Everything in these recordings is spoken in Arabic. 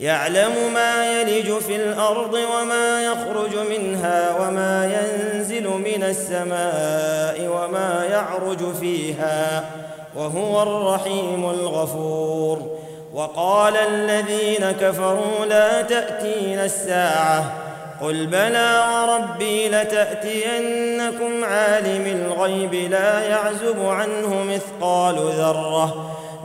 يعلم ما يلج في الأرض وما يخرج منها وما ينزل من السماء وما يعرج فيها وهو الرحيم الغفور. وقال الذين كفروا لا تاتين الساعة. قل بلى وربي لتأتينكم عالم الغيب لا يعزب عنه مثقال ذرة.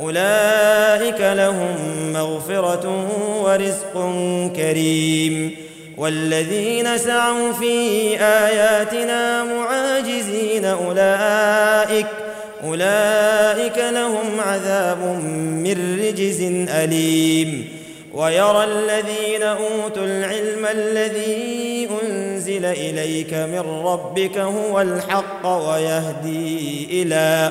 أولئك لهم مغفرة ورزق كريم والذين سعوا في آياتنا معاجزين أولئك أولئك لهم عذاب من رجز أليم ويرى الذين أوتوا العلم الذي أنزل إليك من ربك هو الحق ويهدي إلى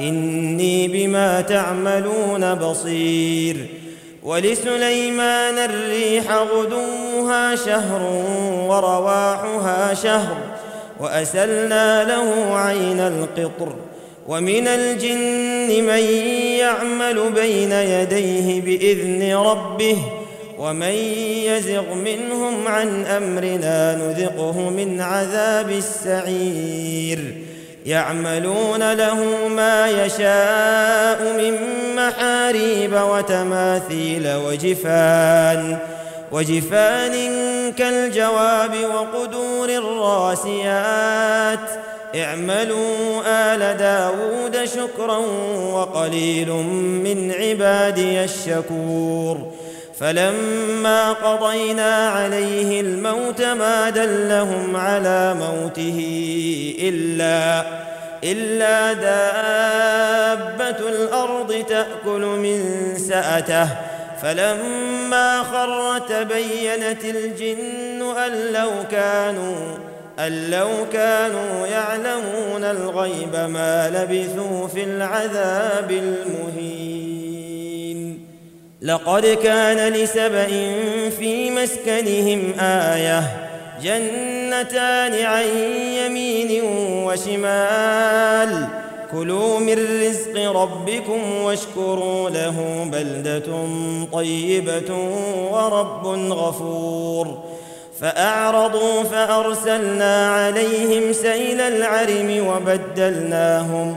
إني بما تعملون بصير ولسليمان الريح غدوها شهر ورواحها شهر وأسلنا له عين القطر ومن الجن من يعمل بين يديه بإذن ربه ومن يزغ منهم عن أمرنا نذقه من عذاب السعير يعملون له ما يشاء من محاريب وتماثيل وجفان وجفان كالجواب وقدور الراسيات. اعملوا آل داود شكرا وقليل من عبادي الشكور. فلما قضينا عليه الموت ما دلهم على موته إلا إلا دابة الأرض تأكل من سأته. فلما خر تبينت الجن أن لو كانوا أن لو كانوا يعلمون الغيب ما لبثوا في العذاب المهين. لقد كان لسبإ في مسكنهم آية جنتان عن يمين وشمال. كلوا من رزق ربكم واشكروا له بلدة طيبة ورب غفور. فأعرضوا فأرسلنا عليهم سيل العرم وبدلناهم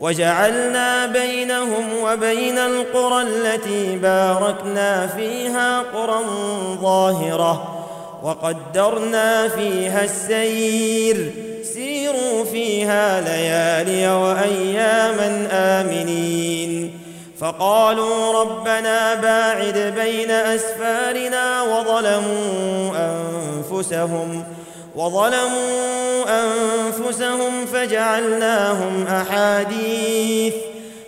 وجعلنا بينهم وبين القرى التي باركنا فيها قرى ظاهرة وقدرنا فيها السير. سيروا فيها ليالي وأياما آمنين. فقالوا ربنا باعد بين أسفارنا وظلموا أنفسهم وظلموا أنفسهم فجعلناهم أحاديث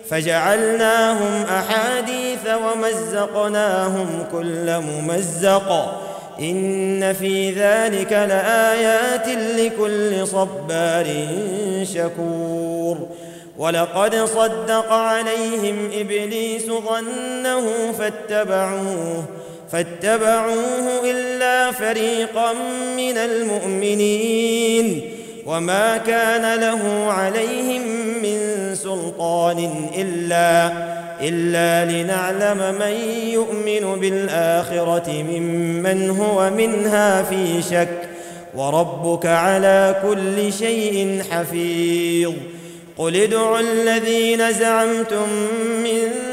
فجعلناهم أحاديث ومزقناهم كل ممزق. إن في ذلك لآيات لكل صبار شكور. ولقد صدق عليهم إبليس ظنه فاتبعوه فاتبعوه إلا فريقا من المؤمنين وما كان له عليهم من سلطان إلا إلا لنعلم من يؤمن بالآخرة ممن هو منها في شك وربك على كل شيء حفيظ قل ادعوا الذين زعمتم من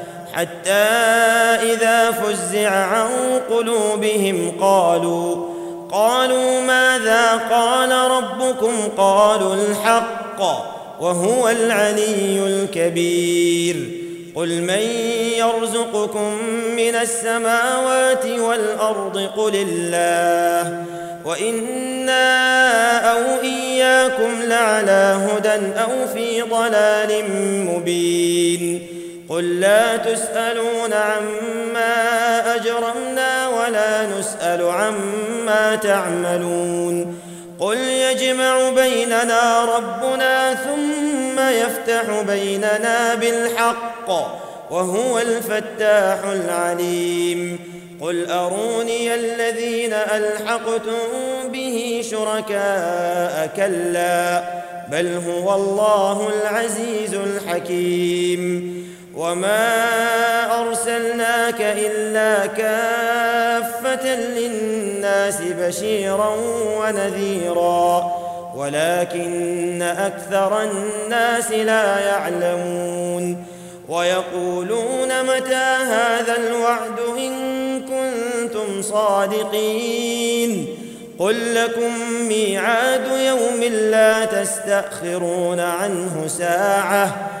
حتى إذا فزع عن قلوبهم قالوا قالوا ماذا قال ربكم؟ قالوا الحق وهو العلي الكبير. قل من يرزقكم من السماوات والأرض؟ قل الله. وإنا أو إياكم لعلى هدى أو في ضلال مبين. قل لا تسألون عما أجرمنا ولا نسأل عما تعملون قل يجمع بيننا ربنا ثم يفتح بيننا بالحق وهو الفتاح العليم قل أروني الذين ألحقتم به شركاء كلا بل هو الله العزيز الحكيم وما ارسلناك الا كافه للناس بشيرا ونذيرا ولكن أكثر الناس لا يعلمون ويقولون متى هذا الوعد ان كنتم صادقين قل لكم ميعاد يوم لا تستاخرون عنه ساعه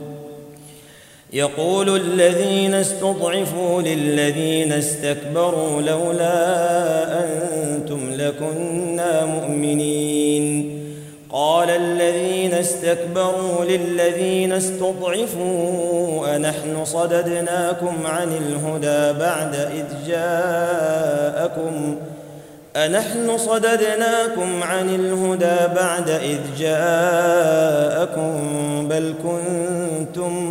يقول الذين استضعفوا للذين استكبروا لولا أنتم لكنا مؤمنين. قال الذين استكبروا للذين استضعفوا أنحن صددناكم عن الهدى بعد إذ جاءكم أنحن صددناكم عن الهدى بعد إذ جاءكم بل كنتم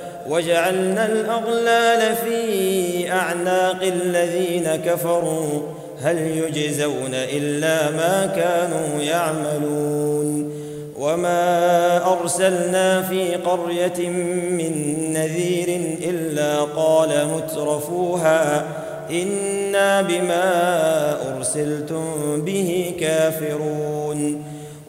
وجعلنا الأغلال في أعناق الذين كفروا. هل يجزون إلا ما كانوا يعملون. وما أرسلنا في قرية من نذير إلا قال مترفوها. إنا بما أرسلتم به كافرون.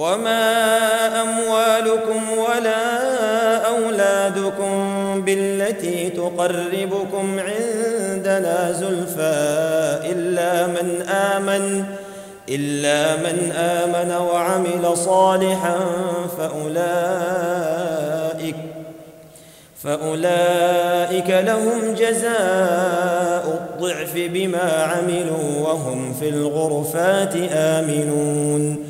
وما اموالكم ولا اولادكم بالتي تقربكم عندنا زلفى الا من امن الا من امن وعمل صالحا فاولئك فاولئك لهم جزاء الضعف بما عملوا وهم في الغرفات امنون.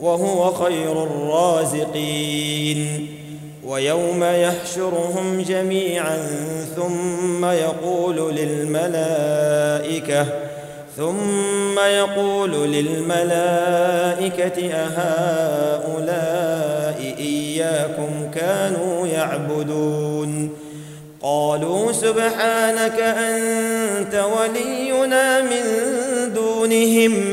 وهو خير الرازقين. ويوم يحشرهم جميعا ثم يقول للملائكة ثم يقول للملائكة أهؤلاء إياكم كانوا يعبدون؟ قالوا سبحانك أنت ولينا من دونهم.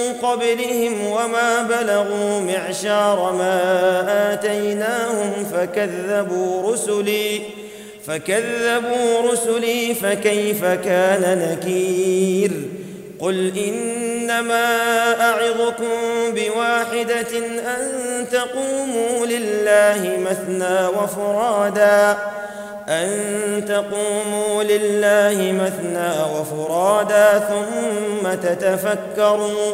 قبلهم وما بلغوا معشار ما آتيناهم فكذبوا رسلي فكذبوا رسلي فكيف كان نكير؟ قل إنما أعظكم بواحدة أن تقوموا لله مثنى وفراداً أن تقوموا لله مثنى وفرادا ثم تتفكروا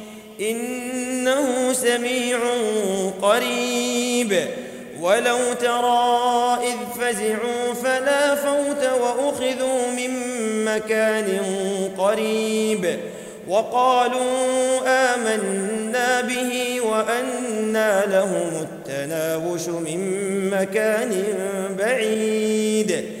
إنه سميع قريب. ولو ترى إذ فزعوا فلا فوت وأخذوا من مكان قريب. وقالوا آمنا به وأنى لهم التناوش من مكان بعيد.